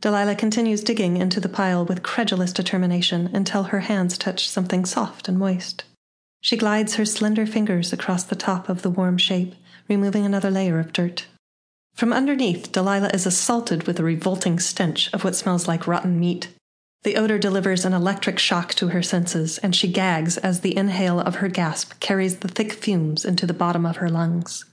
Delilah continues digging into the pile with credulous determination until her hands touch something soft and moist. She glides her slender fingers across the top of the warm shape, removing another layer of dirt. From underneath, Delilah is assaulted with a revolting stench of what smells like rotten meat. The odor delivers an electric shock to her senses, and she gags as the inhale of her gasp carries the thick fumes into the bottom of her lungs.